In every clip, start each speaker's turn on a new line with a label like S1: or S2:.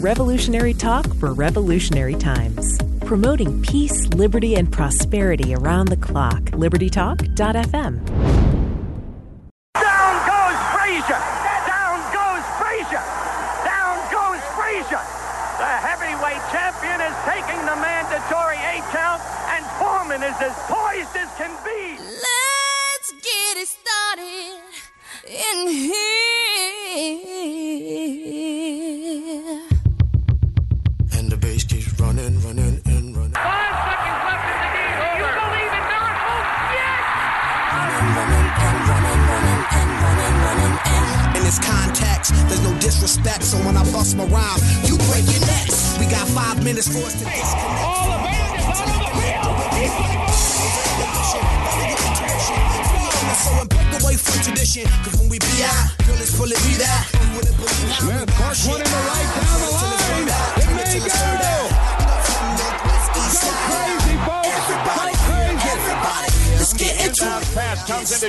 S1: Revolutionary talk for revolutionary times. Promoting peace, liberty, and prosperity around the clock. LibertyTalk.fm.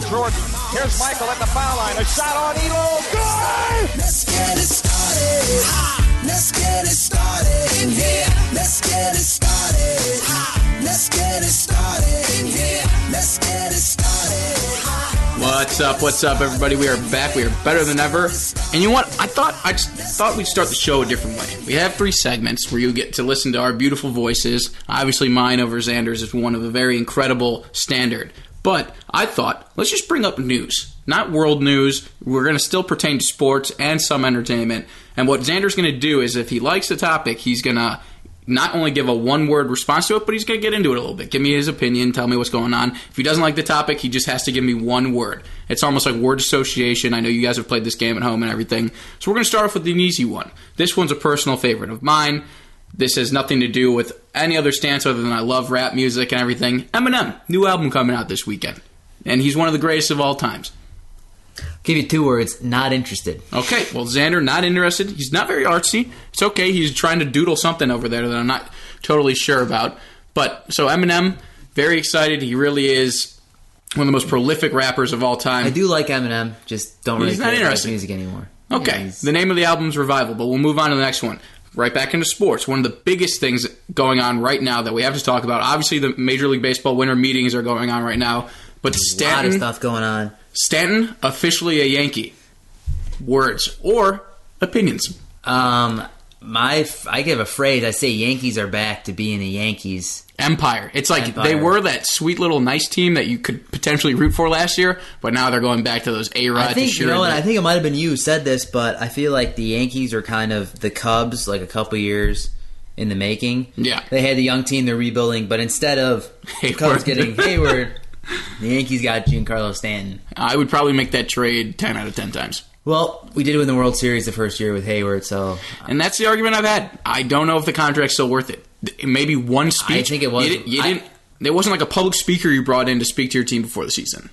S2: pass comes into Jordan. Here's Michael at the foul line. A shot on Ehlo. Good!
S3: Let's get it started. Ha! Let's get it started in here. Let's get it started. Ha! Let's get it started in here. Let's get it started. Ha!
S4: What's up? What's up, everybody? We are back. We are better than ever. And you know what? I thought I just thought we'd start the show a different way. We have three segments where you get to listen to our beautiful voices. Obviously, mine over Xander's is one of a very incredible standard. But I thought let's just bring up news, not world news. We're going to still pertain to sports and some entertainment. And what Xander's going to do is, if he likes the topic, he's going to not only give a one word response to it, but he's going to get into it a little bit. Give me his opinion, tell me what's going on. If he doesn't like the topic, he just has to give me one word. It's almost like word association. I know you guys have played this game at home and everything. So we're going to start off with an easy one. This one's a personal favorite of mine. This has nothing to do with any other stance other than I love rap music and everything. Eminem, new album coming out this weekend. And he's one of the greatest of all times.
S5: Give you two words. Not interested.
S4: Okay, well, Xander, not interested. He's not very artsy. It's okay. He's trying to doodle something over there that I'm not totally sure about. But so Eminem, very excited. He really is one of the most prolific rappers of all time.
S5: I do like Eminem. Just don't really
S4: He's not interested.
S5: music anymore.
S4: Okay,
S5: Yeah,
S4: the name of the album's Revival, but we'll move on to the next one. Right back into sports. One of the biggest things going on right now that we have to talk about. Obviously, the Major League Baseball winter meetings are going on right now. But
S5: a lot of
S4: Stanton,
S5: stuff going on.
S4: Stanton, officially a Yankee. Words or opinions.
S5: Um, my I give a phrase. I say Yankees are back to being the Yankees.
S4: Empire. It's like
S5: Empire.
S4: they were that sweet little nice team that you could potentially root for last year, but now they're going back to those A Rod.
S5: I think you know, and I think it might have been you who said this, but I feel like the Yankees are kind of the Cubs, like a couple years in the making.
S4: Yeah.
S5: they had the young team they're rebuilding, but instead of the Cubs getting Heyward, the Yankees got Giancarlo Stanton.
S4: I would probably make that trade ten out of ten times.
S5: Well, we did win the World Series the first year with Heyward, so
S4: And that's the argument I've had. I don't know if the contract's still worth it. Maybe one speech.
S5: I think it was-
S4: You, didn't- you
S5: I-
S4: didn't. There wasn't like a public speaker you brought in to speak to your team before the season.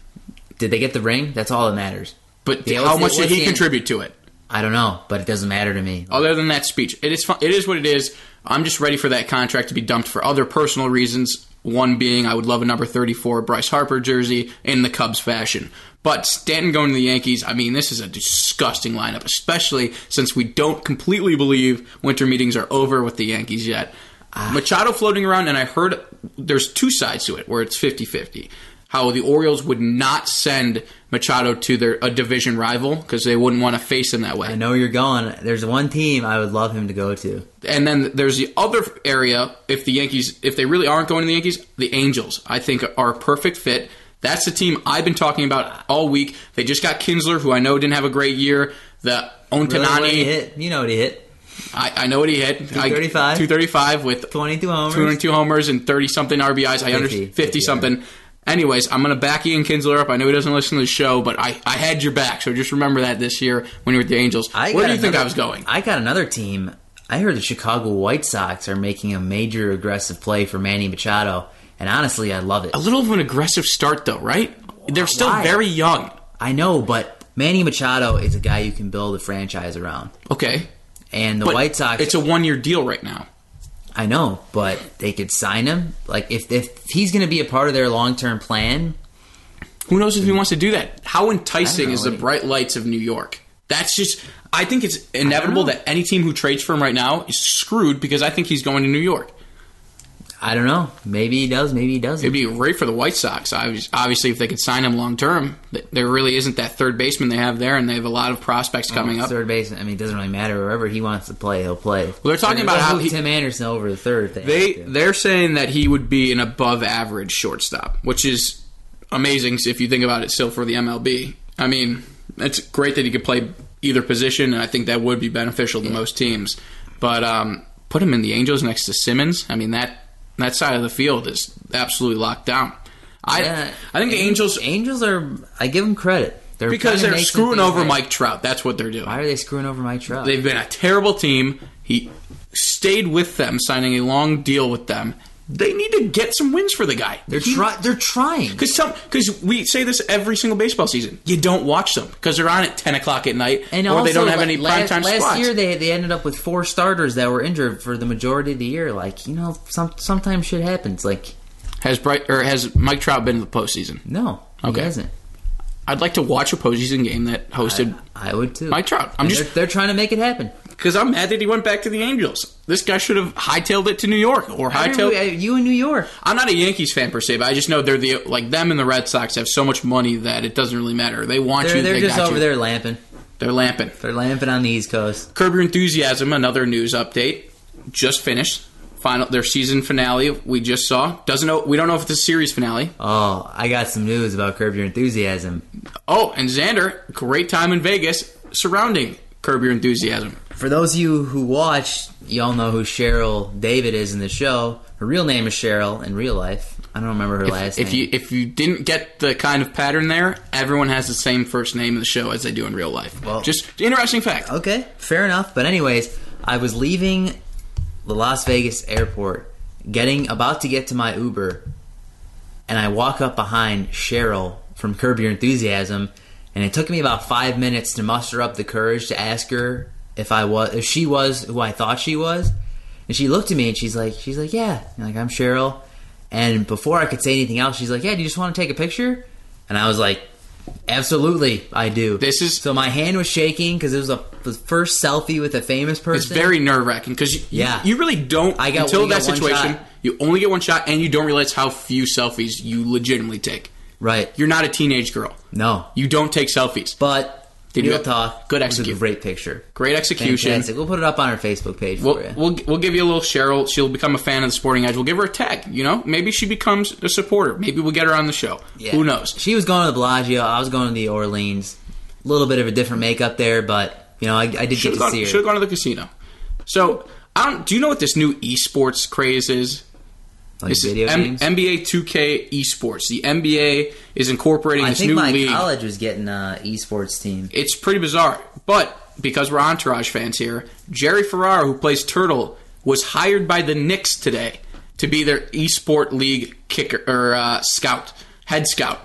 S5: did they get the ring? That's all that matters.
S4: But
S5: Yeah,
S4: how much did he contribute to it?
S5: I don't know, but it doesn't matter to me.
S4: Other than that speech, it is fun, it is what it is. I'm just ready for that contract to be dumped for other personal reasons. One being, I would love a number 34 Bryce Harper jersey in the Cubs fashion. But Stanton going to the Yankees, I mean, this is a disgusting lineup, especially since we don't completely believe winter meetings are over with the Yankees yet. Ah. Machado floating around, and I heard there's two sides to it where it's 50 50. How the Orioles would not send Machado to their a division rival because they wouldn't want to face him that way.
S5: I know you're going. There's one team I would love him to go to.
S4: And then there's the other area. If the Yankees, if they really aren't going to the Yankees, the Angels, I think, are a perfect fit. That's the team I've been talking about all week. They just got Kinsler, who I know didn't have a great year. The
S5: Really,
S4: Ohtani,
S5: he hit? You know what he hit?
S4: I, I know what he hit.
S5: 235?
S4: 235 with
S5: 22 homers.
S4: 202 homers and 30 something RBIs. I
S5: 50,
S4: understand 50
S5: 50,
S4: something. Anyways, I'm going to back Ian Kinsler up. I know he doesn't listen to the show, but I, I had your back. So just remember that this year when you're with the Angels.
S5: I
S4: Where do you think I was going?
S5: I got another team. I heard the Chicago White Sox are making a major aggressive play for Manny Machado, and honestly, I love it.
S4: A little of an aggressive start, though, right? They're still
S5: Why?
S4: very young.
S5: I know, but Manny Machado is a guy you can build a franchise around,
S4: Okay.
S5: and the
S4: But
S5: White Sox.
S4: It's a one year deal right now.
S5: I know, but they could sign him. Like if if he's going to be a part of their long term plan,
S4: Who knows if he wants to do that? How enticing is the
S5: know.
S4: bright lights of New York? That's just. I think it's inevitable
S5: know.
S4: that any team who trades for him right now is screwed because I think he's going to New York.
S5: I don't know. Maybe he does. Maybe he doesn't.
S4: It'd be great for the White Sox. Obviously, if they could sign him long term, there really isn't that third baseman they have there, and they have a lot of prospects coming up.
S5: Third base. I mean, it doesn't really matter. Wherever he wants to play, he'll play.
S4: Well, they're talking about how he-
S5: Tim Anderson over the third. They,
S4: they they're saying that he would be an above average shortstop, which is amazing if you think about it. Still for the MLB, I mean, it's great that he could play either position, and I think that would be beneficial to most teams. But um, put him in the Angels next to Simmons. I mean that that side of the field is absolutely locked down. I
S5: Yeah.
S4: I think the Angels
S5: Angels are. I give them credit. They're
S4: because they're screwing over
S5: right.
S4: Mike Trout. That's what they're doing.
S5: Why are they screwing over Mike Trout?
S4: They've been a terrible team. He stayed with them, signing a long deal with them. They need to get some wins for the guy.
S5: They're try, They're trying.
S4: Because some because we say this every single baseball season. You don't watch them because they're on at ten o'clock at night,
S5: And
S4: or
S5: also,
S4: they don't have
S5: like,
S4: any
S5: last,
S4: primetime
S5: last
S4: spots.
S5: year they they ended up with four starters that were injured for the majority of the year. Like you know, some sometimes shit happens. Like
S4: has Bright or has Mike Trout been in the postseason?
S5: no,
S4: Okay.
S5: he hasn't.
S4: I'd like to watch a postseason game that hosted
S5: I would too.
S4: Mike Trout. I'm
S5: And
S4: just
S5: they're, they're trying to make it happen.
S4: Because I'm mad that he went back to the Angels. This guy should have hightailed it to New York or hightailed.
S5: uh, you in New York.
S4: I'm not a Yankees fan per se, but I just know they're the like them and the Red Sox have so much money that it doesn't really matter. They want
S5: They're,
S4: you.
S5: they're
S4: they
S5: just over
S4: you.
S5: there lamping.
S4: They're lamping.
S5: They're lamping on the East Coast.
S4: Curb Your Enthusiasm, another news update, just finished. Final their season finale we just saw. Doesn't know we don't know if it's a series finale.
S5: Oh, I got some news about Curb Your Enthusiasm.
S4: Oh, and Xander, great time in Vegas surrounding Curb Your Enthusiasm.
S5: For those of you who watched, you all know who Cheryl David is in the show. Her real name is Cheryl in real life. I don't remember her last
S4: If
S5: name.
S4: you if you didn't get the kind of pattern there, everyone has the same first name in the show as they do in real life.
S5: Well-
S4: just interesting fact.
S5: Okay, fair enough. But anyways, I was leaving the Las Vegas airport, getting about to get to my Uber, and I walk up behind Cheryl from Curb Your Enthusiasm, and it took me about five minutes to muster up the courage to ask her if I was if she was who I thought she was. And she looked at me and she's like she's like, Yeah. And like I'm Cheryl. And before I could say anything else, she's like, Yeah, do you just want to take a picture? And I was like, Absolutely, I do.
S4: This is-
S5: so my hand was shaking because it was a, the first selfie with a famous person.
S4: It's very nerve wracking because you,
S5: Yeah.
S4: you really don't
S5: I got-
S4: until that situation.
S5: shot.
S4: You only get one shot, and you don't realize how few selfies you legitimately take.
S5: right.
S4: You're not a teenage girl.
S5: No,
S4: You don't take selfies.
S5: but
S4: Did
S5: real
S4: you-
S5: talk.
S4: good
S5: a great picture.
S4: Great execution.
S5: Fantastic. We'll put it up on our Facebook page
S4: We'll, we'll we'll give you a little Cheryl. She'll become a fan of the Sporting Edge. We'll give her a tag. You know, maybe she becomes a supporter. Maybe we'll get her on the show.
S5: Yeah.
S4: Who knows?
S5: She was going to the Bellagio. I was going to the Orleans. A little bit of a different makeup there, but you know, I, I did
S4: Should
S5: get to
S4: gone,
S5: see her.
S4: should have gone to the casino. So, I don't. Do you know what this new esports craze is?
S5: Like video
S4: M-
S5: games.
S4: NBA 2K esports. The NBA is incorporating
S5: I
S4: this
S5: think
S4: new
S5: my
S4: league.
S5: college was getting a esports team.
S4: It's pretty bizarre. But because we're Entourage fans here, Jerry Ferrara, who plays Turtle, was hired by the Knicks today to be their esport league kicker or uh, scout, head scout.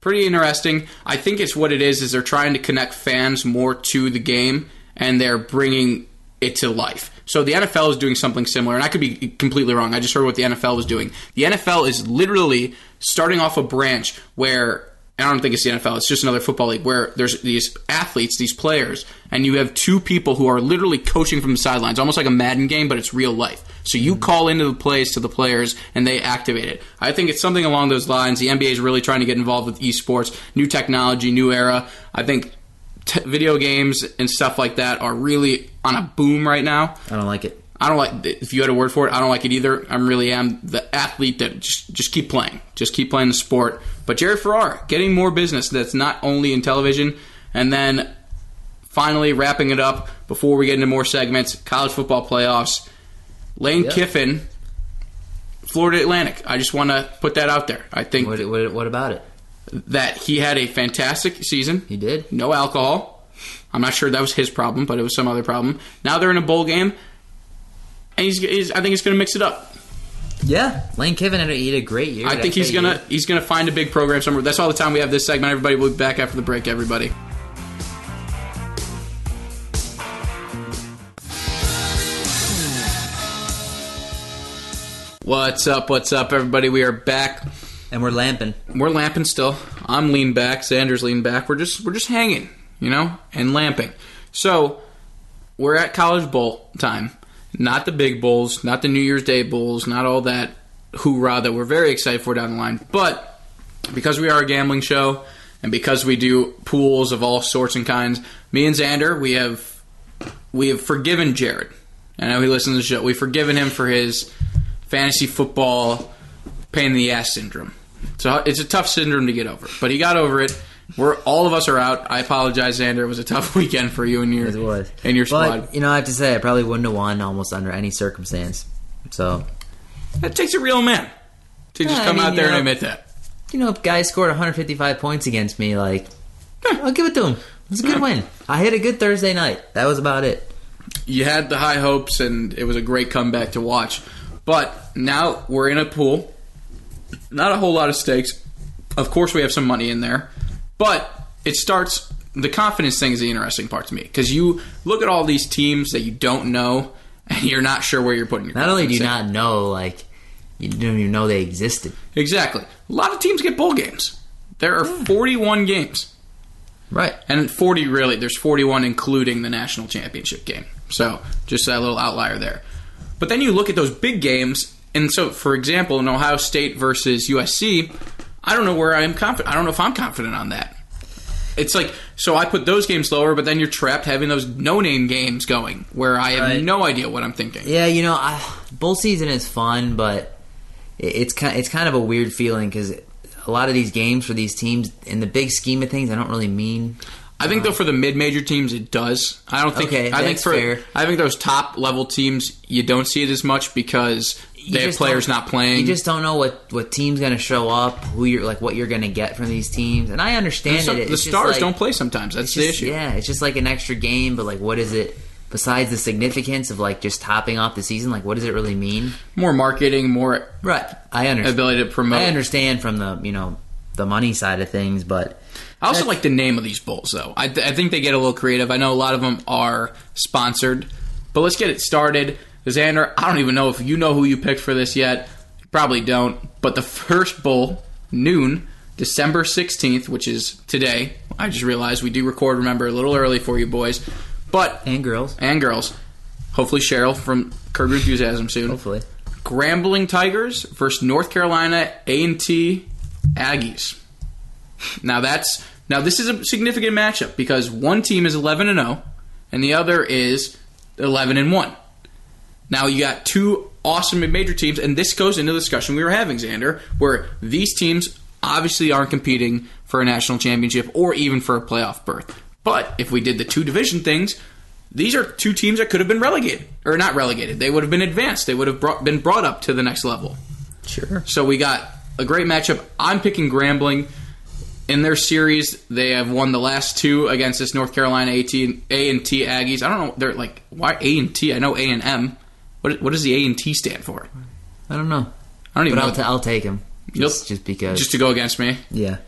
S4: Pretty interesting. I think it's what it is. Is they're trying to connect fans more to the game, and they're bringing it to life. So the NFL is doing something similar, and I could be completely wrong. I just heard what the NFL was doing. The NFL is literally starting off a branch where and I don't think it's the NFL. It's just another football league where there's these athletes, these players, and you have two people who are literally coaching from the sidelines, almost like a Madden game, but it's real life. So you mm-hmm. call into the plays to the players, and they activate it. I think it's something along those lines. The NBA is really trying to get involved with esports, new technology, new era. I think t- video games and stuff like that are really on a boom right now.
S5: I don't like it.
S4: I don't like if you had a word for it. I don't like it either. I'm really am the athlete that just just keep playing, just keep playing the sport. But Jerry Ferrara getting more business that's not only in television, and then finally wrapping it up before we get into more segments. College football playoffs. Lane
S5: Yep.
S4: Kiffin, Florida Atlantic. I just want to put that out there. I think
S5: What, what, what about it?
S4: That he had a fantastic season.
S5: He did.
S4: No alcohol. I'm not sure that was his problem, but it was some other problem. Now they're in a bowl game, and he's, he's I think he's going to mix it up.
S5: Yeah, Lane Kiffin had a, he had a great year.
S4: I think he's gonna he's gonna find a big program somewhere. That's all the time we have this segment. Everybody, we'll be back after the break. Everybody. What's up? What's up, everybody? We are back.
S5: And we're lamping.
S4: We're lamping still. I'm lean back. Xander's lean back. We're just we're just hanging, you know, and lamping. So we're at college bowl time, not the big bowls, not the New Year's Day bowls, not all that hoorah that we're very excited for down the line. But because we are a gambling show and because we do pools of all sorts and kinds, me and Xander, we have we have forgiven Jared. I know he listens to the show. We've forgiven him for his fantasy football pain in the ass syndrome. So it's a tough syndrome to get over, but he got over it. We're all of us are out. I apologize, Xander. It was a tough weekend for you and your
S5: It was.
S4: and your squad.
S5: But, you know, I have to say, I probably wouldn't have won almost under any circumstance. So,
S4: That takes a real man to just
S5: Yeah, I
S4: come
S5: mean,
S4: out there
S5: you
S4: and
S5: know-
S4: admit that.
S5: you know, if guy scored 155 points against me, like, I'll give it to him. It was a good win. I hit a good Thursday night. That was about it.
S4: You had the high hopes, and it was a great comeback to watch. But now we're in a pool. Not a whole lot of stakes. Of course, we have some money in there, but it starts. The confidence thing is the interesting part to me because you look at all these teams that you don't know, and you're not sure where you're putting your.
S5: Not only do you
S4: in.
S5: not know, like, you don't even know they existed.
S4: exactly, a lot of teams get bowl games. There are 41 games.
S5: Right.
S4: And 40 really, there's 41 including the national championship game. So just that little outlier there. But then you look at those big games, and so for example, in Ohio State versus USC, I don't know where I am confident. I don't know if I'm confident on that. It's like so I put those games lower, but then you're trapped having those no-name games going where I have
S5: Right.
S4: no idea what I'm thinking.
S5: Yeah, you know, I, bowl season is fun, but it, it's kind it's kind of a weird feeling because a lot of these games for these teams, in the big scheme of things, I don't really mean.
S4: I think though for the mid-major teams it does. I don't think.
S5: Okay,
S4: I think for
S5: fair.
S4: I think those top level teams you don't see it as much because they have players
S5: don't-
S4: playing.
S5: You just don't know what what team's going to show up, who you're like, what you're going to get from these teams, and I understand
S4: Some-
S5: it.
S4: the
S5: It's just
S4: stars
S5: like-
S4: don't play sometimes. That's
S5: it's
S4: the issue.
S5: Yeah, it's just like an extra game, but like, what is it? Besides the significance of like just topping off the season, like what does it really mean?
S4: More marketing, more
S5: Right. I understand.
S4: ability to promote.
S5: I understand from the you know the money side of things, but
S4: I also like the name of these bowls, though. I, th- I think they get a little creative. I know a lot of them are sponsored, but let's get it started. Xander, I don't even know if you know who you picked for this yet. You probably don't. But the first bowl, noon, December 16th, which is today. I just realized we do record, remember, a little early for you boys. But,
S5: and girls,
S4: and girls, hopefully Cheryl from Curb Your Enthusiasm soon.
S5: hopefully.
S4: Grambling Tigers versus North Carolina A&T Aggies. Now that's now this is a significant matchup because one team is 11 and 0 and the other is 11 and 1. Now you got two awesome mid-major teams and this goes into the discussion we were having Xander where these teams obviously aren't competing for a national championship or even for a playoff berth. But if we did the two division things, these are two teams that could have been relegated or not relegated. They would have been advanced. They would have brought, been brought up to the next level.
S5: Sure.
S4: So we got a great matchup. I'm picking Grambling. In their series, they have won the last two against this North Carolina AT A and T Aggies. I don't know. They're like why A and T? I know A and M. What what does the A and T stand for?
S5: I don't know,
S4: I don't even
S5: but I'll, t- I'll take him.
S4: Nope.
S5: Just, just because.
S4: Just to go against me.
S5: yeah.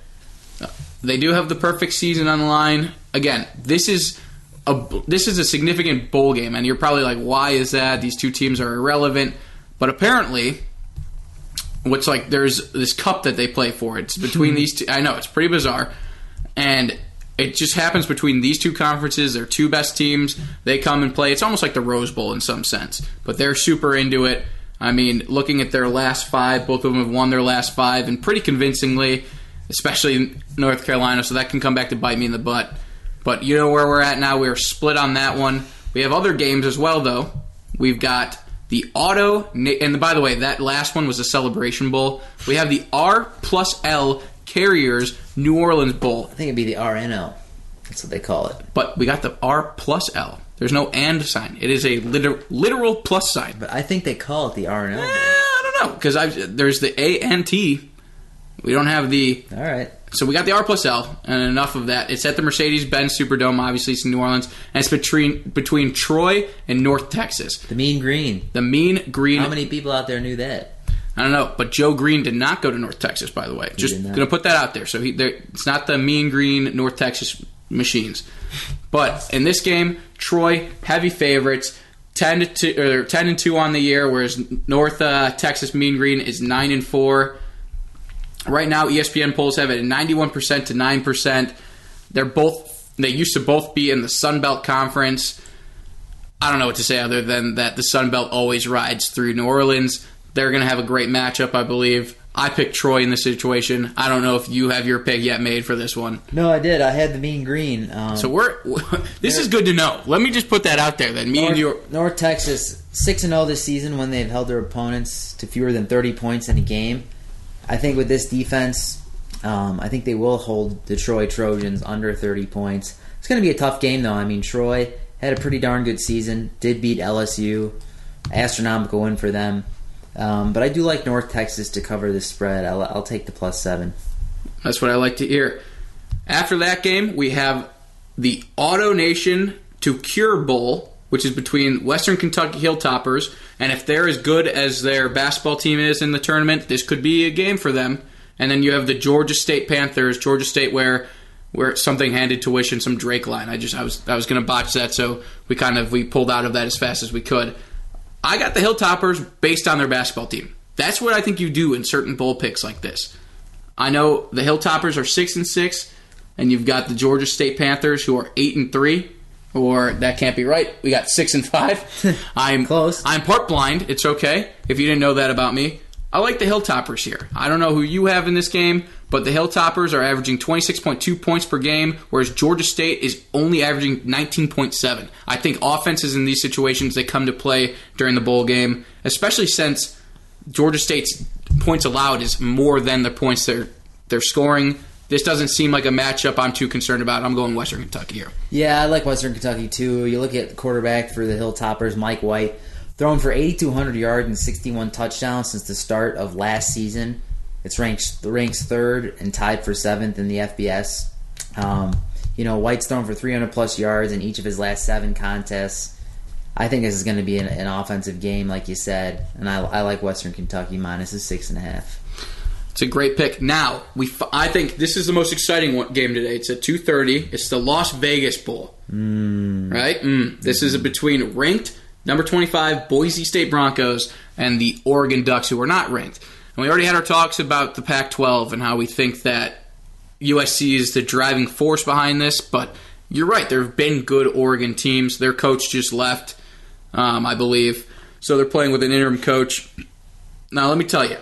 S4: Uh, they do have the perfect season on the line. Again, this is a this is a significant bowl game, and you're probably like, why is that? These two teams are irrelevant. But apparently, what's like there's this cup that they play for. It's between hmm. these two. I know it's pretty bizarre, and it just happens between these two conferences. They're two best teams. They come and play. It's almost like the Rose Bowl in some sense, but they're super into it. I mean, looking at their last five, both of them have won their last five, and pretty convincingly, especially North Carolina. So that can come back to bite me in the butt. But you know where we're at now. We are split on that one. We have other games as well, though. We've got the Auto, and by the way, that last one was a Celebration Bowl. We have the R plus L Carriers New Orleans Bowl,
S5: I think it'd be the RNL. That's what they call it.
S4: but we got the R plus L. There's no and sign. It is a liter- literal plus sign.
S5: But I think they call it the RNL.
S4: Eh, I don't know because there's the A and T. We don't have the
S5: All right.
S4: So we got the R plus L, and enough of that. It's at the Mercedes-Benz Superdome. Obviously, it's in New Orleans, and it's between between Troy and North Texas.
S5: The Mean Green.
S4: The Mean Green.
S5: How many people out there knew that?
S4: I don't know, but Joe Greene did not go to North Texas. By the way, just gonna put that out there. So he, there, it's not the Mean Green North Texas machines. But in this game, Troy heavy favorites. 10 to two, or 10 and 2 on the year whereas North uh, Texas Mean Green is 9 and 4 right now ESPN polls have it at 91% to 9%. They're both they used to both be in the Sun Belt Conference. I don't know what to say other than that the Sun Belt always rides through New Orleans. They're going to have a great matchup, I believe. I picked Troy in this situation. I don't know if you have your pick yet made for this one.
S5: No, I did. I had the Mean Green. Um,
S4: So we're this is good to know. Let me just put that out there. Then me
S5: North,
S4: and you.
S5: North Texas six and zero this season when they've held their opponents to fewer than thirty points in a game. I think with this defense, um, I think they will hold the Troy Trojans under thirty points. It's going to be a tough game though. I mean, Troy had a pretty darn good season. Did beat LSU, astronomical win for them. Um, but I do like North Texas to cover the spread. I'll, I'll take the plus seven.
S4: That's what I like to hear. After that game, we have the Auto Nation to Cure Bowl, which is between Western Kentucky Hilltoppers, and if they're as good as their basketball team is in the tournament, this could be a game for them. And then you have the Georgia State Panthers, Georgia State, where where something handed tuition, some Drake line. I just I was I was going to botch that, so we kind of we pulled out of that as fast as we could. I got the Hilltoppers based on their basketball team. That's what I think you do in certain bowl picks like this. I know the Hilltoppers are six and six, and you've got the Georgia State Panthers who are eight and three. Or that can't be right. We got six and five. I'm
S5: Close.
S4: I'm part blind. It's okay if you didn't know that about me. I like the Hilltoppers here. I don't know who you have in this game, but the Hilltoppers are averaging 26.2 points per game, whereas Georgia State is only averaging 19.7. I think offenses in these situations they come to play during the bowl game, especially since Georgia State's points allowed is more than the points they're they're scoring. This doesn't seem like a matchup I'm too concerned about. I'm going Western Kentucky here.
S5: Yeah, I like Western Kentucky too. You look at the quarterback for the Hilltoppers, Mike White, thrown for 8,200 yards and 61 touchdowns since the start of last season. It's ranks ranks third and tied for seventh in the FBS. Um, you know, White's thrown for 300 plus yards in each of his last seven contests. I think this is going to be an, an offensive game, like you said, and I, I like Western Kentucky minus a six and a half.
S4: It's a great pick. Now we, f- I think this is the most exciting one, game today. It's at two thirty. It's the Las Vegas Bowl. Mm. Right. Mm. This is between ranked number twenty five Boise State Broncos and the Oregon Ducks, who are not ranked. And we already had our talks about the Pac twelve and how we think that USC is the driving force behind this. But you're right. There have been good Oregon teams. Their coach just left, um, I believe. So they're playing with an interim coach. Now let me tell you.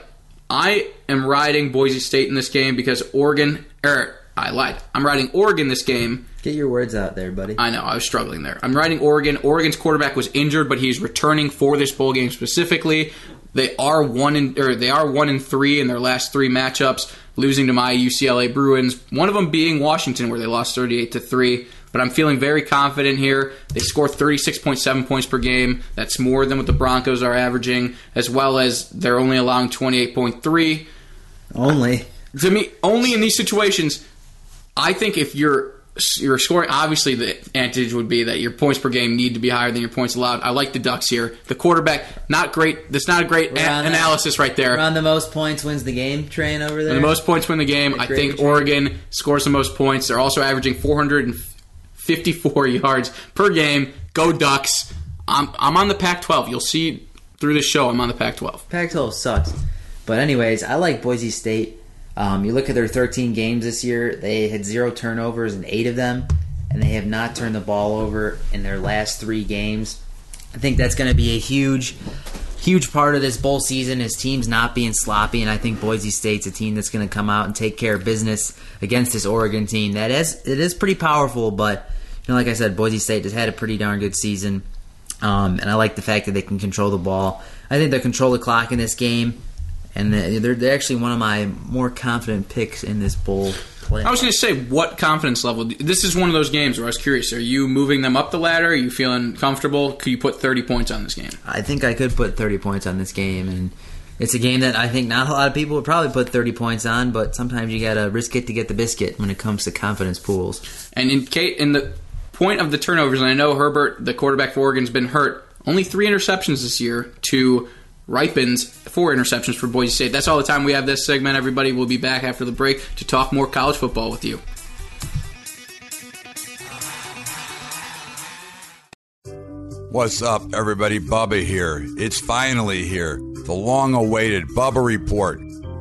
S4: I am riding Boise State in this game because Oregon. Er, I lied. I'm riding Oregon this game.
S5: Get your words out there, buddy.
S4: I know I was struggling there. I'm riding Oregon. Oregon's quarterback was injured, but he's returning for this bowl game specifically. They are one in, or they are one in three in their last three matchups, losing to my UCLA Bruins. One of them being Washington, where they lost 38 to three. But I'm feeling very confident here. They score 36.7 points per game. That's more than what the Broncos are averaging, as well as they're only allowing 28.3
S5: Only.
S4: to me, only in these situations, I think if you're you're scoring, obviously the advantage would be that your points per game need to be higher than your points allowed. I like the Ducks here. The quarterback, not great. That's not a great a- analysis right there.
S5: On the most points wins the game train over there.
S4: the most points win the game. I think
S5: train.
S4: Oregon scores the most points. They're also averaging 454 yards per game. Go Ducks! I'm I'm on the Pac-12. You'll see through the show. I'm on the Pac-12.
S5: Pac-12 sucks. But anyways, I like Boise State. Um, you look at their 13 games this year; they had zero turnovers in eight of them, and they have not turned the ball over in their last three games. I think that's going to be a huge, huge part of this bowl season is teams not being sloppy, and I think Boise State's a team that's going to come out and take care of business against this Oregon team. That is, it is pretty powerful, but you know, like I said, Boise State has had a pretty darn good season. Um, and I like the fact that they can control the ball. I think they'll control the clock in this game, and they're, they're actually one of my more confident picks in this bowl play.
S4: I was going to say, what confidence level? This is one of those games where I was curious. Are you moving them up the ladder? Are you feeling comfortable? Could you put 30 points on this game?
S5: I think I could put 30 points on this game, and it's a game that I think not a lot of people would probably put 30 points on, but sometimes you got to risk it to get the biscuit when it comes to confidence pools.
S4: And in Kate, in the point of the turnovers, and I know Herbert, the quarterback for Oregon's been hurt. Only three interceptions this year to Rypien's four interceptions for Boise State. That's all the time we have this segment. Everybody We'll be back after the break to talk more college football with you.
S6: What's up, everybody? Bubba here. It's finally here. The long awaited Bubba Report.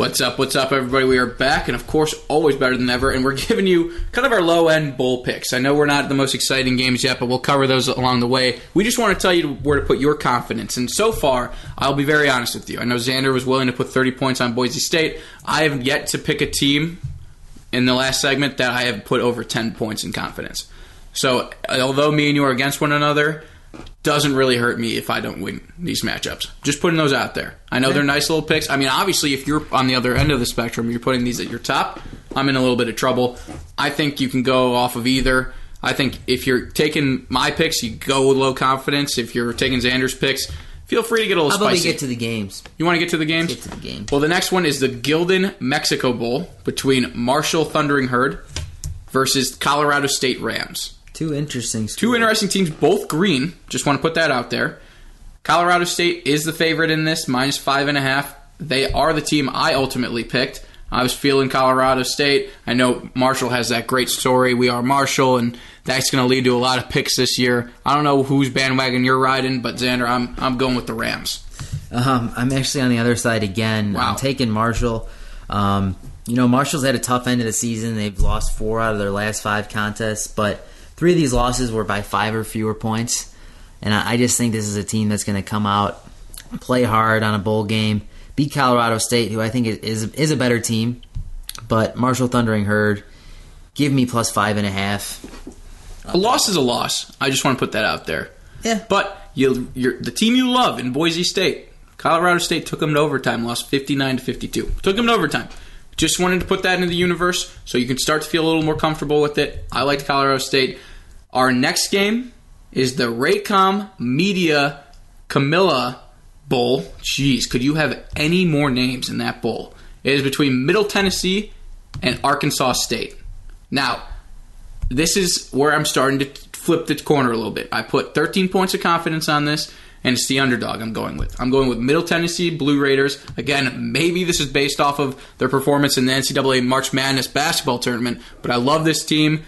S4: What's up? What's up, everybody? We are back, and of course, always better than ever. And we're giving you kind of our low end bowl picks. I know we're not the most exciting games yet, but we'll cover those along the way. We just want to tell you where to put your confidence. And so far, I'll be very honest with you. I know Xander was willing to put 30 points on Boise State. I have yet to pick a team in the last segment that I have put over 10 points in confidence. So, although me and you are against one another, doesn't really hurt me if I don't win these matchups. Just putting those out there. I know they're nice little picks. I mean, obviously, if you're on the other end of the spectrum, you're putting these at your top, I'm in a little bit of trouble. I think you can go off of either. I think if you're taking my picks, you go with low confidence. If you're taking Xander's picks, feel free to get a little
S5: How about
S4: spicy.
S5: we get to the games?
S4: you want to get to the games?
S5: Get to the game.
S4: Well, the next one is the Gildan Mexico Bowl between Marshall Thundering Herd versus Colorado State Rams.
S5: Two interesting.
S4: Two interesting teams, both green. Just want to put that out there. Colorado State is the favorite in this, minus five and a half. They are the team I ultimately picked. I was feeling Colorado State. I know Marshall has that great story. We are Marshall, and that's going to lead to a lot of picks this year. I don't know whose bandwagon you're riding, but Xander, I'm I'm going with the Rams.
S5: Um, I'm actually on the other side again.
S4: Wow.
S5: I'm taking Marshall. Um, you know, Marshall's had a tough end of the season. They've lost four out of their last five contests, but three of these losses were by five or fewer points. And I, I just think this is a team that's going to come out, play hard on a bowl game, beat Colorado State, who I think is is a better team. But Marshall Thundering Herd, give me plus five and a half.
S4: A loss is a loss. I just want to put that out there.
S5: Yeah.
S4: But you, you're, the team you love in Boise State, Colorado State took them to overtime, lost 59 to 52. Took them to overtime. Just wanted to put that into the universe so you can start to feel a little more comfortable with it. I liked Colorado State. Our next game is the Raycom Media Camellia Bowl. Jeez, could you have any more names in that bowl? It is between Middle Tennessee and Arkansas State. Now, this is where I'm starting to flip the corner a little bit. I put 13 points of confidence on this, and it's the underdog I'm going with. I'm going with Middle Tennessee Blue Raiders. Again, maybe this is based off of their performance in the NCAA March Madness basketball tournament, but I love this team.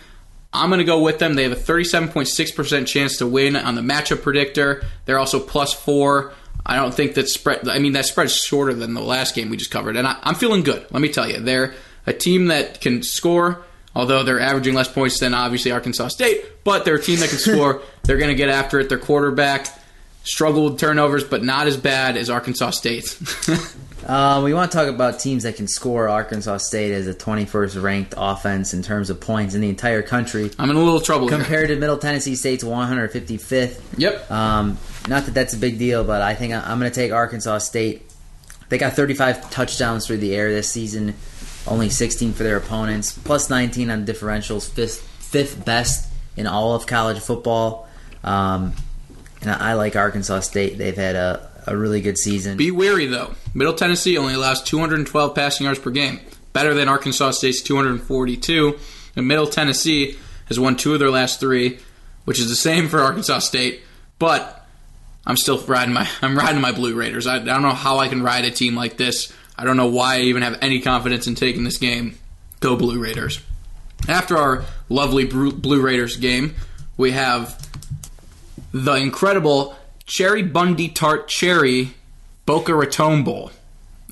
S4: I'm going to go with them. They have a 37.6% chance to win on the matchup predictor. They're also plus four. I don't think that spread. I mean, that spread's shorter than the last game we just covered, and I, I'm feeling good. Let me tell you, they're a team that can score. Although they're averaging less points than obviously Arkansas State, but they're a team that can score. they're going to get after it. Their quarterback struggled with turnovers, but not as bad as Arkansas State.
S5: Uh, we want to talk about teams that can score. Arkansas State as a 21st ranked offense in terms of points in the entire country,
S4: I'm in a little trouble here.
S5: compared to Middle Tennessee State's 155th.
S4: Yep.
S5: Um, not that that's a big deal, but I think I'm going to take Arkansas State. They got 35 touchdowns through the air this season, only 16 for their opponents, plus 19 on differentials, fifth fifth best in all of college football. Um, and I I like Arkansas State. They've had a, a really good season.
S4: Be wary though. Middle Tennessee only allows 212 passing yards per game, better than Arkansas State's 242. And Middle Tennessee has won two of their last three, which is the same for Arkansas State. But I'm still riding my I'm riding my Blue Raiders. I, I don't know how I can ride a team like this. I don't know why I even have any confidence in taking this game. Go Blue Raiders. After our lovely Blue Blue Raiders game, we have the incredible Cheribundi Tart Cherry Boca Raton Bowl.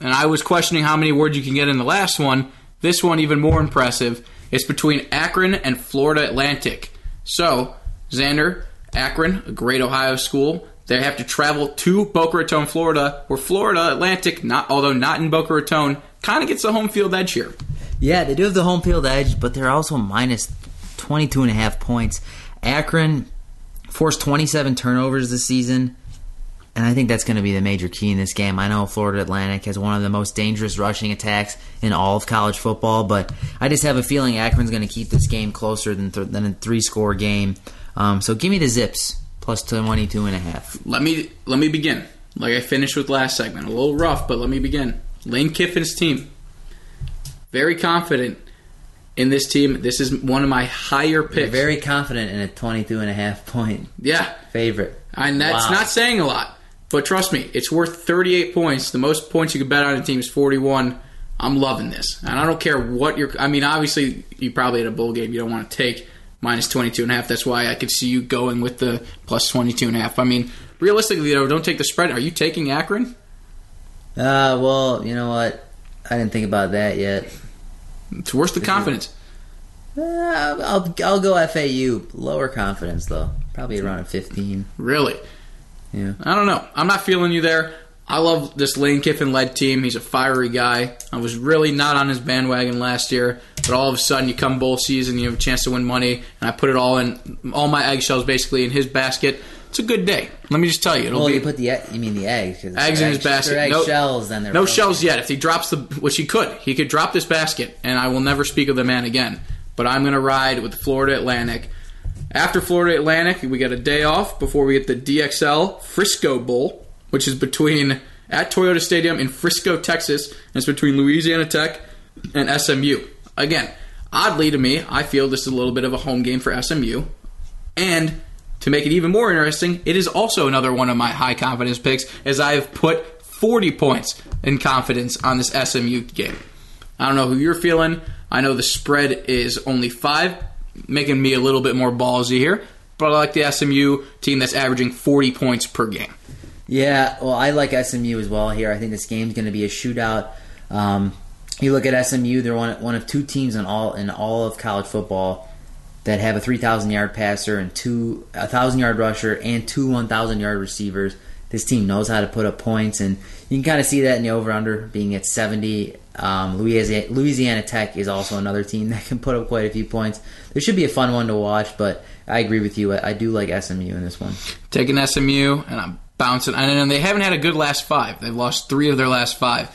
S4: And I was questioning how many words you can get in the last one. This one, even more impressive. It's between Akron and Florida Atlantic. So, Xander, Akron, a great Ohio school, they have to travel to Boca Raton, Florida, where Florida Atlantic, not although not in Boca Raton, kind of gets the home field edge here.
S5: Yeah, they do have the home field edge, but they're also minus 22 and a half points. Akron forced 27 turnovers this season, and I think that's going to be the major key in this game. I know Florida Atlantic has one of the most dangerous rushing attacks in all of college football, but I just have a feeling Akron's going to keep this game closer than, th- than a three score game. Um, so give me the Zips plus 22 and a half.
S4: Let me let me begin. Like I finished with last segment, a little rough, but let me begin. Lane Kiffin's team, very confident in this team. This is one of my higher
S5: You're
S4: picks.
S5: very confident in a 22 and a half point
S4: yeah,
S5: favorite.
S4: and that's
S5: Wow.
S4: not saying a lot, but trust me, it's worth 38 points. The most points you could bet on a team is 41. I'm loving this, and I don't care what you're. I mean, obviously, you probably had a bowl game you don't want to take minus 22 and a half. That's why I could see you going with the plus 22 and a half. I mean, realistically, though, don't take the spread. Are you taking Akron?
S5: Uh, well, you know what? I didn't think about that yet.
S4: It's worth the confidence.
S5: Uh, I'll I'll go FAU. Lower confidence though. Probably around a 15.
S4: Really?
S5: Yeah.
S4: I don't know. I'm not feeling you there. I love this Lane Kiffin led team. He's a fiery guy. I was really not on his bandwagon last year, but all of a sudden you come bowl season, you have a chance to win money, and I put it all in all my eggshells basically in his basket. It's a good day. Let me just tell you, it'll
S5: Well,
S4: be
S5: you put the you mean the eggs?
S4: eggs in his basket.
S5: Egg
S4: no
S5: shells. Then
S4: no
S5: broken.
S4: shells yet. If he drops the, which he could, he could drop this basket, and I will never speak of the man again. But I'm going to ride with Florida Atlantic. After Florida Atlantic, we get a day off before we get the DXL Frisco Bowl, which is between at Toyota Stadium in Frisco, Texas, and it's between Louisiana Tech and SMU. Again, oddly to me, I feel this is a little bit of a home game for SMU. And to make it even more interesting, it is also another one of my high confidence picks, as I have put 40 points in confidence on this SMU game. I don't know who you're feeling. I know the spread is only five, making me a little bit more ballsy here. But I like the SMU team that's averaging 40 points per game.
S5: Yeah, well, I like SMU as well here. I think this game's going to be a shootout. Um, you look at SMU; they're one one of two teams in all in all of college football that have a three thousand yard passer and two a thousand yard rusher and two one thousand yard receivers. This team knows how to put up points, and you can kind of see that in the over under being at seventy. Um, Louisiana, Louisiana Tech is also another team that can put up quite a few points. This should be a fun one to watch, but I agree with you. I, I do like SMU in this one.
S4: Taking SMU, and I'm bouncing. And they haven't had a good last five. They've lost three of their last five,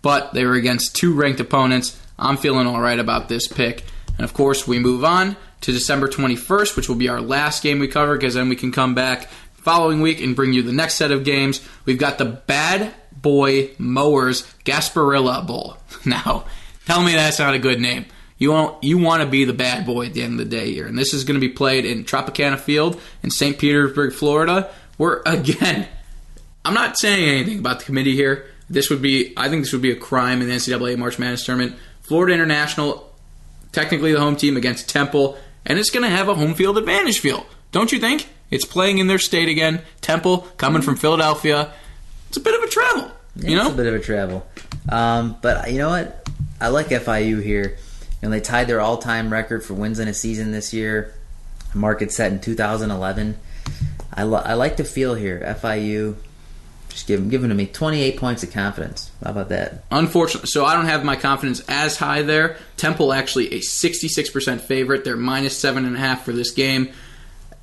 S4: but they were against two ranked opponents. I'm feeling all right about this pick. And of course, we move on to December 21st, which will be our last game we cover, because then we can come back following week and bring you the next set of games. We've got the Bad Boy Mowers Gasparilla Bowl. Now, tell me that's not a good name. You want you want to be the bad boy at the end of the day here, and this is going to be played in Tropicana Field in St. Petersburg, Florida. Where again, I'm not saying anything about the committee here. This would be, I think, this would be a crime in the NCAA March Madness tournament. Florida International, technically the home team against Temple, and it's going to have a home field advantage feel, don't you think? It's playing in their state again. Temple coming from Philadelphia. It's a bit of a travel, you
S5: It's
S4: know.
S5: a bit of a travel. Um, but you know what? I like FIU here. and they tied their all-time record for wins in a season this year. Market set in 2011. I, li- I like the feel here. FIU, just give, giving to me 28 points of confidence. How about that?
S4: Unfortunately, so I don't have my confidence as high there. Temple actually a 66% favorite. They're minus seven and a half for this game.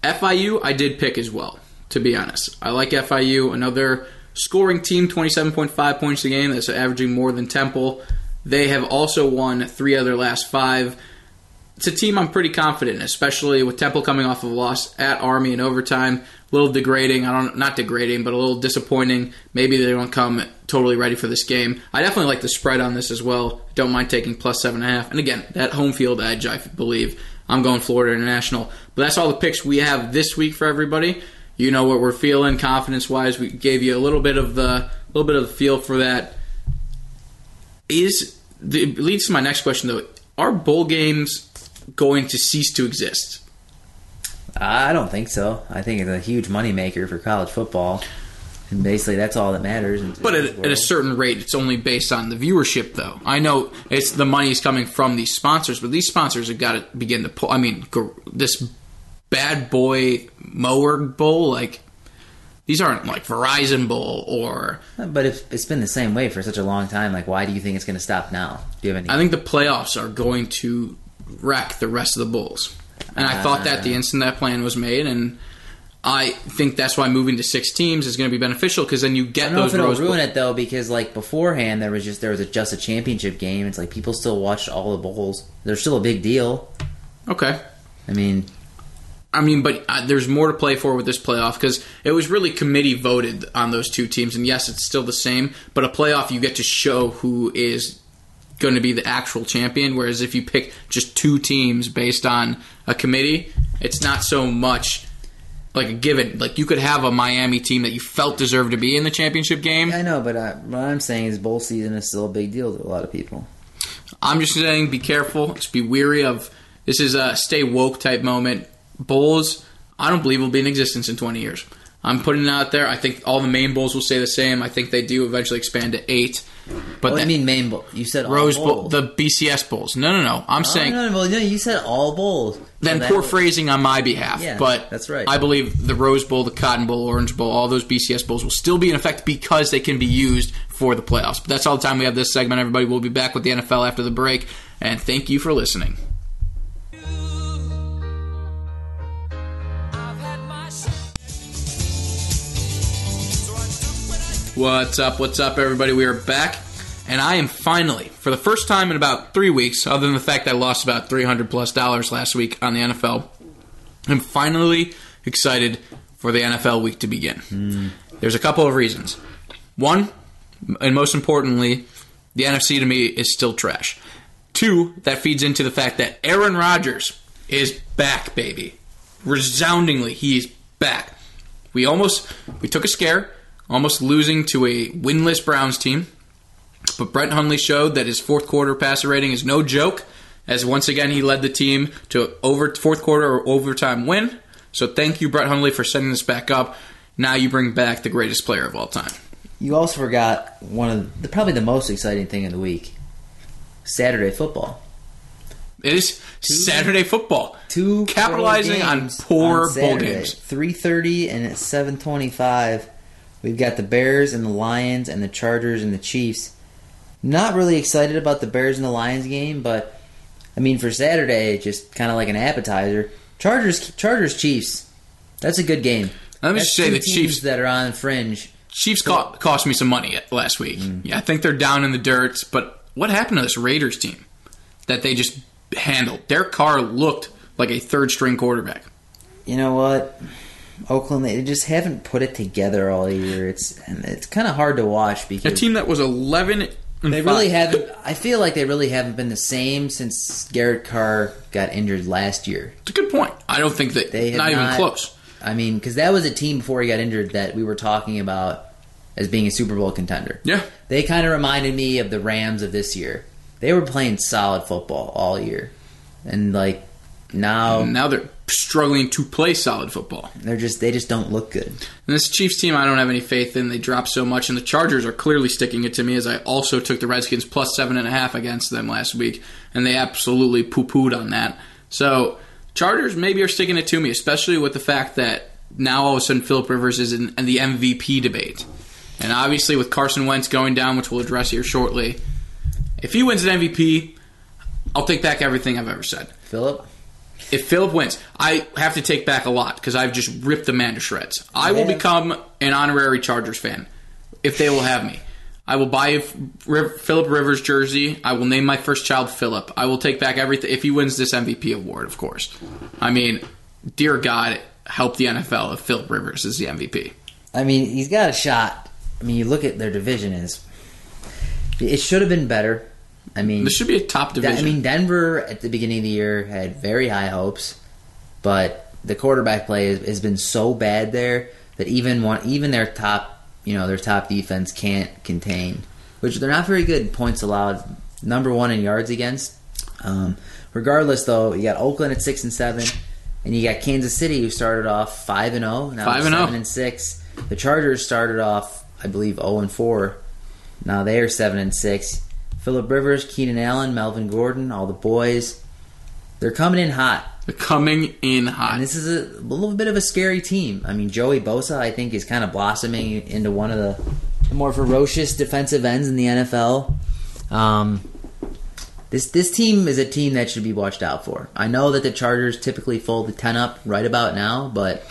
S4: FIU, I did pick as well. To be honest, I like FIU. Another scoring team, 27.5 points a game. That's averaging more than Temple. They have also won three of their last five. It's a team I'm pretty confident in, especially with Temple coming off of a loss at Army in overtime. A little degrading. I don't not degrading, but a little disappointing. Maybe they don't come totally ready for this game. I definitely like the spread on this as well. Don't mind taking plus seven and a half. And again, that home field edge, I believe. I'm going Florida International. But that's all the picks we have this week for everybody. You know what we're feeling confidence wise. We gave you a little bit of the little bit of the feel for that. Is the, it leads to my next question though. Are bowl games going to cease to exist?
S5: I don't think so. I think it's a huge moneymaker for college football. And basically, that's all that matters.
S4: But at, at a certain rate, it's only based on the viewership, though. I know it's the money is coming from these sponsors, but these sponsors have got to begin to pull. I mean, this bad boy mower bowl, like These aren't like Verizon Bowl or uh,
S5: But if it's been the same way for such a long time, like why do you think it's going to stop now? Do you have any?
S4: I think the playoffs are going to wreck the rest of the bowls. And I thought that the instant that plan was made, and I think that's why moving to six teams is going to be beneficial because then you get I
S5: don't know
S4: those
S5: if it'll ruin it though, because like beforehand there was just there was a, just a championship game. It's like people still watched all the bowls. They're still a big deal.
S4: Okay.
S5: I mean,
S4: I mean, but uh, there's more to play for with this playoff because it was really committee voted on those two teams, and yes, it's still the same. But a playoff, you get to show who is going to be the actual champion. Whereas if you pick just two teams based on a committee, it's not so much like a given. Like you could have a Miami team that you felt deserved to be in the championship game.
S5: I know, but I, what I'm saying is bowl season is still a big deal to a lot of people.
S4: I'm just saying, be careful. Just be weary of. This is a stay woke type moment. Bowls, I don't believe will be in existence in 20 years. I'm putting it out there. I think all the main bowls will stay the same. I think they do eventually expand to eight. But
S5: What do
S4: that
S5: you mean main bowl? You said all
S4: Rose Bowl,
S5: bowls.
S4: the BCS bowls. No, no, no. I'm
S5: Oh,
S4: saying
S5: no, no, no, you said all bowls.
S4: then
S5: So that
S4: poor
S5: was-
S4: phrasing on my behalf.
S5: Yeah,
S4: but
S5: that's right.
S4: I believe the Rose Bowl, the Cotton Bowl, Orange Bowl, all those BCS bowls will still be in effect because they can be used for the playoffs. But that's all the time we have this segment. Everybody, we'll be back with the NFL after the break. And thank you for listening. What's up? What's up, everybody? We are back, and I am finally, for the first time in about three weeks, other than the fact I lost about three hundred plus dollars last week on the NFL, I'm finally excited for the NFL week to begin. Hmm. There's a couple of reasons. One, and most importantly, the NFC to me is still trash. Two, that feeds into the fact that Aaron Rodgers is back, baby. Resoundingly, he's back. We almost we took a scare, almost losing to a winless Browns team. But Brett Hundley showed that his fourth quarter passer rating is no joke, as once again he led the team to over fourth quarter or overtime win. So thank you, Brett Hundley, for setting this back up. Now you bring back the greatest player of all time.
S5: You also forgot one of the, probably the most exciting thing of the week: Saturday football.
S4: It is Saturday football.
S5: Two
S4: capitalizing on poor bowl games.
S5: Three thirty and at seven twenty-five, we've got the Bears and the Lions and the Chargers and the Chiefs. Not really excited about the Bears and the Lions game, but I mean for Saturday, just kind of like an appetizer. Chargers, Chargers, Chiefs. That's a good game.
S4: Let me
S5: That's
S4: just say the Chiefs
S5: that are on fringe.
S4: Chiefs co- cost me some money last week.
S5: Mm.
S4: Yeah, I think they're down in the dirt. But what happened to this Raiders team that they just handled? Derek Carr looked like a third string quarterback.
S5: You know what? Oakland, they just haven't put it together all year. It's and it's kind of hard to watch because A
S4: team that was eleven. And
S5: They
S4: five.
S5: really haven't. I feel like they really haven't been the same since Derek Carr got injured last year.
S4: It's a good point. I don't think that
S5: They
S4: not, even
S5: not-
S4: close.
S5: I mean, because that was a team before he got injured that we were talking about as being a Super Bowl contender.
S4: Yeah,
S5: They kind of reminded me of the Rams of this year. They were playing solid football all year, and like now
S4: now they're struggling to play solid football.
S5: they're just they just don't look good.
S4: And this Chiefs team, I don't have any faith in. They dropped so much, and the Chargers are clearly sticking it to me. As I also took the Redskins plus seven and a half against them last week, and they absolutely poo pooed on that. So Chargers maybe are sticking it to me, especially with the fact that now all of a sudden Philip Rivers is in, in the MVP debate, and obviously with Carson Wentz going down, which we'll address here shortly. If he wins an MVP, I'll take back everything I've ever said.
S5: Philip,
S4: If Philip wins, I have to take back a lot because I've just ripped the man to shreds. I will become an honorary Chargers fan if they will have me. I will buy a Philip Rivers jersey. I will name my first child Philip. I will take back everything if he wins this MVP award, of course. I mean, dear God, help the NFL if Philip Rivers is the MVP.
S5: I mean, he's got a shot. I mean, you look at their division is it should have been better. I mean,
S4: This should be a top division.
S5: I mean, Denver at the beginning of the year had very high hopes, but the quarterback play has, has been so bad there that even one, even their top, you know, their top defense can't contain. Which they're not very good points allowed. Number one in yards against. Um, regardless, though, you got Oakland at six and seven, and you got Kansas City who started off five and zero, now
S4: 5 and oh.
S5: seven and six. The Chargers started off, I believe, zero and four. Now they are seven and six. Philip Rivers, Keenan Allen, Melvin Gordon, all the boys. They're coming in hot.
S4: They're coming in hot.
S5: And this is a, a little bit of a scary team. I mean, Joey Bosa, I think, is kind of blossoming into one of the, more ferocious defensive ends in the NFL. Um, this this team is a team that should be watched out for. I know that the Chargers typically fold the ten up right about now, but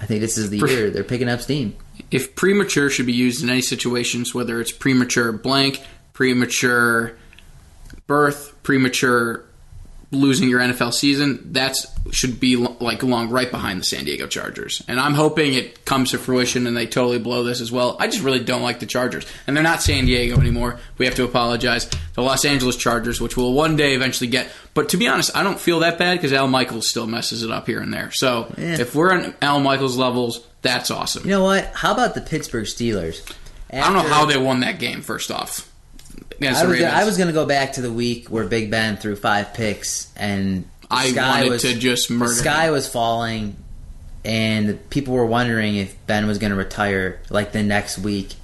S5: I think this is the year they're picking up steam.
S4: if premature should be used in any situations, whether it's premature blank, premature birth, premature losing your NFL season, that's should be like along right behind the San Diego Chargers. And I'm hoping it comes to fruition and they totally blow this as well. I just really don't like the Chargers. And they're not San Diego anymore. We have to apologize. The Los Angeles Chargers, which we'll one day eventually get. But to be honest, I don't feel that bad because Al Michaels still messes it up here and there. So
S5: Yeah.
S4: if we're on Al Michaels levels, that's awesome.
S5: You know what? How about the Pittsburgh Steelers?
S4: I don't know how they won that game. First off, against
S5: I
S4: the
S5: was, gonna, I was gonna go back to the week where Big Ben threw five picks and
S4: I
S5: sky
S4: wanted
S5: was,
S4: to just murder
S5: The sky
S4: him.
S5: was falling, and people were wondering if Ben was gonna retire like the next week.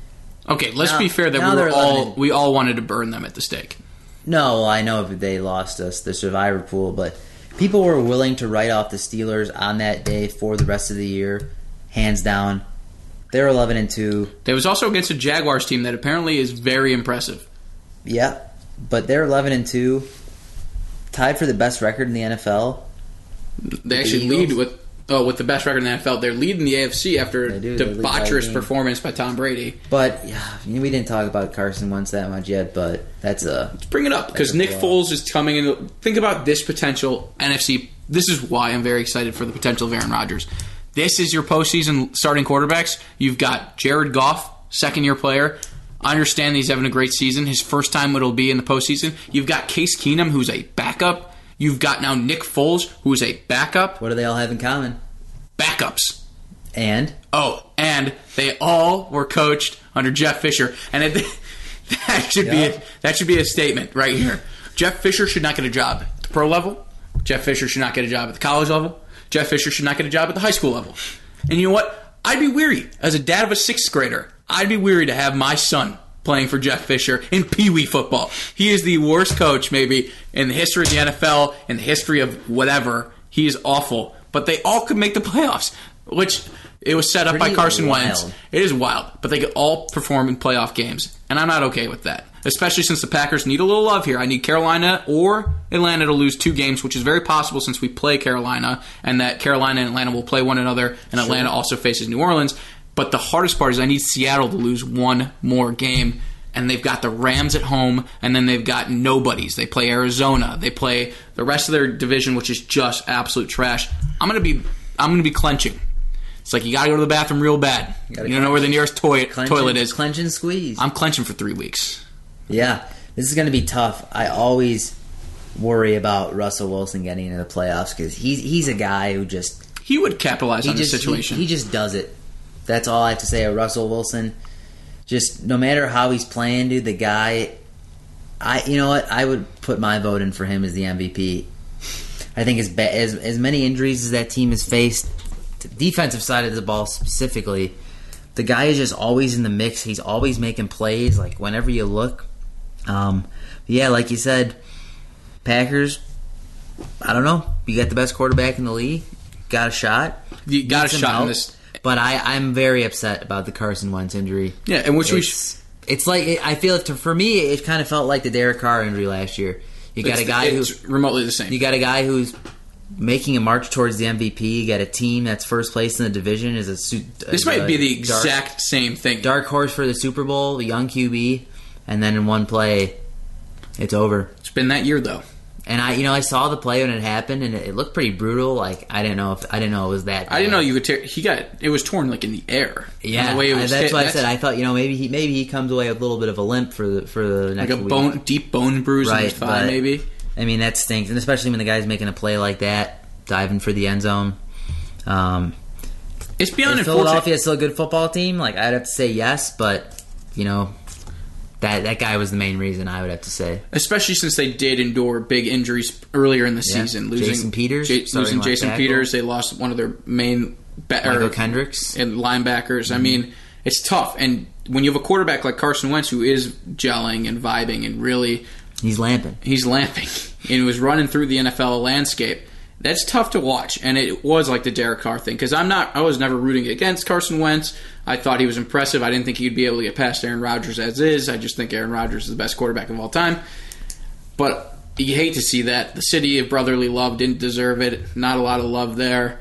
S4: okay. Let's
S5: Now-
S4: be fair that we were all we all wanted to burn them at the stake.
S5: No, I know they lost us the survivor pool, but people were willing to write off the Steelers on that day for the rest of the year, hands down. They're eleven and two.
S4: They was also against a Jaguars team that apparently is very impressive.
S5: Yeah, but they're eleven and two, tied for the best record in the NFL.
S4: They actually
S5: Eagles?
S4: lead with oh with the best record in the NFL. They're leading the AFC after
S5: They
S4: a
S5: do. They lead by a
S4: debaucherous performance by Tom Brady.
S5: But yeah, we didn't talk about Carson Wentz that much yet. But that's a
S4: Let's bring it up because Nick
S5: flaw.
S4: Foles is coming in. Think about this potential NFC. This is why I'm very excited for the potential of Aaron Rodgers. This is your postseason starting quarterbacks. You've got Jared Goff, second year player. I understand he's having a great season. His first time it'll be in the postseason. You've got Case Keenum, who's a backup. You've got now Nick Foles, who's a backup.
S5: what do they all have in common?
S4: Backups.
S5: And
S4: Oh, and they all were coached under Jeff Fisher, and it, that should be a, that should be a statement right here. Jeff Fisher should not get a job at the pro level. Jeff Fisher should not get a job at the college level. Jeff Fisher should not get a job at the high school level. And you know what? I'd be weary as a dad of a sixth grader. I'd be weary to have my son playing for Jeff Fisher in Pee Wee football. He is the worst coach maybe in the history of the NFL, in the history of whatever. He is awful. But they all could make the playoffs, which it was set up by Carson
S5: wild.
S4: Wentz. It is wild, but they could all perform in playoff games, and I'm not okay with that. Especially since the Packers need a little love here. I need Carolina or Atlanta to lose two games, which is very possible since we play Carolina, and that Carolina and Atlanta will play one another, and Atlanta also faces New Orleans. But the hardest part is I need Seattle to lose one more game, and they've got the Rams at home, and then they've got nobodies. They play Arizona. They play the rest of their division, which is just absolute trash. I'm gonna be I'm gonna be clenching. It's like you gotta go to the bathroom real bad. You,
S5: gotta
S4: don't know where the nearest toi-
S5: clench
S4: toilet is.
S5: clench and squeeze.
S4: I'm clenching for three weeks.
S5: yeah, this is going to be tough. I always worry about Russell Wilson getting into the playoffs because he's he's a guy who just
S4: He would capitalize on
S5: just
S4: this situation.
S5: He, he just does it. That's all I have to say of Russell Wilson. Just no matter how he's playing, dude, the guy. I you know what I would put my vote in for him as the MVP. I think as ba- as as many injuries as that team has faced, the defensive side of the ball specifically, the guy is just always in the mix. He's always making plays. Like whenever you look, um, yeah, like you said, Packers. I don't know. You got the best quarterback in the league. Got a shot.
S4: You got a shot in this.
S5: But I, I'm very upset about the Carson Wentz injury.
S4: Yeah, and which we
S5: It's, it's like it, I feel it to, for me. It kind of felt like the Derek Carr injury last year. You got
S4: it's,
S5: a guy who
S4: it's remotely the same.
S5: you got a guy who's making a march towards the MVP. You got a team that's first place in the division. Is a su-
S4: this might be the
S5: dark-
S4: exact same thing.
S5: dark horse for the Super Bowl, the young QB, and then in one play, it's over.
S4: It's been that year though.
S5: And I, you know, I saw the play when it happened, and it, it looked pretty brutal. Like I didn't know if I didn't know it was that.
S4: I didn't know you could tear. He got it was torn like in the air.
S5: Yeah,
S4: the way it
S5: I- that's
S4: hit,
S5: why I said I thought you know maybe he maybe he comes away with a little bit of a limp for the for the next one.
S4: like a
S5: week.
S4: bone, deep bone bruise in
S5: right?
S4: his thigh, maybe.
S5: I mean that stinks, and especially when the guy's making a play like that, diving for the end zone. Um,
S4: It's beyond
S5: is. Philadelphia still a good football team? Like I'd have to say yes, but you know that that guy was the main reason. I would have to say.
S4: especially since they did endure big injuries earlier in the
S5: Yeah.
S4: season, losing
S5: Jason Peters, starting
S4: losing Jason. Peters. They lost one of their main ba- Mychal
S5: Kendricks.
S4: and linebackers.
S5: Mm-hmm.
S4: I mean, it's tough. And when you have a quarterback like Carson Wentz who is gelling and vibing and really
S5: He's lamping.
S4: he's lamping and was running through the NFL landscape, That's tough to watch, and it was like the Derek Carr thing because I'm not. I was never rooting against Carson Wentz. I thought he was impressive. I didn't think he'd be able to get past Aaron Rodgers as is. I just think Aaron Rodgers is the best quarterback of all time. But you hate to see that. The city of brotherly love didn't deserve it. Not a lot of love there.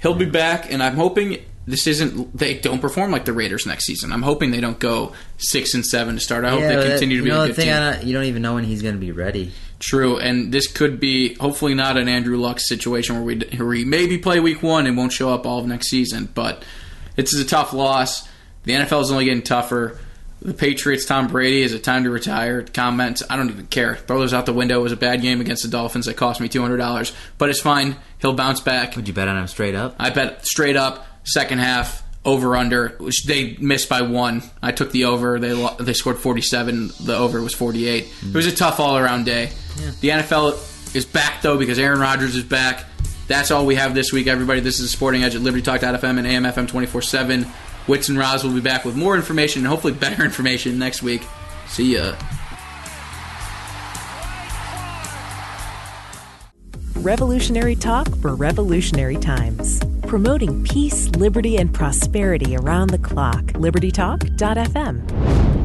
S4: He'll be back, and I'm hoping this isn't they don't perform like the Raiders next season. I'm hoping they don't go six and seven to start. I hope
S5: Yeah,
S4: they
S5: that-
S4: continue to
S5: you
S4: be
S5: know,
S4: a
S5: the
S4: good
S5: thing
S4: team.
S5: I don't, you don't even know when he's going to be ready.
S4: True, and this could be hopefully not an Andrew Luck situation where we where we maybe play week one and won't show up all of next season. But this is a tough loss. The NFL is only getting tougher. The Patriots, Tom Brady, is it time to retire? Comments, I don't even care. Throw those out the window. It was a bad game against the Dolphins that cost me two hundred dollars, but it's fine. He'll bounce back.
S5: Would you bet on him straight up?
S4: I bet straight up second half over under, which they missed by one. I took the over. They lo- they scored 47. The over was 48. It was a tough all around day. The NFL is back though because Aaron Rodgers is back. That's all we have this week, everybody. This is Sporting Edge at liberty LibertyTalk.fm and AMFM 24 7. Wits and Roz will be back with more information and hopefully better information next week. See ya.
S1: Revolutionary talk for revolutionary times. Promoting peace, liberty, and prosperity around the clock. LibertyTalk.fm.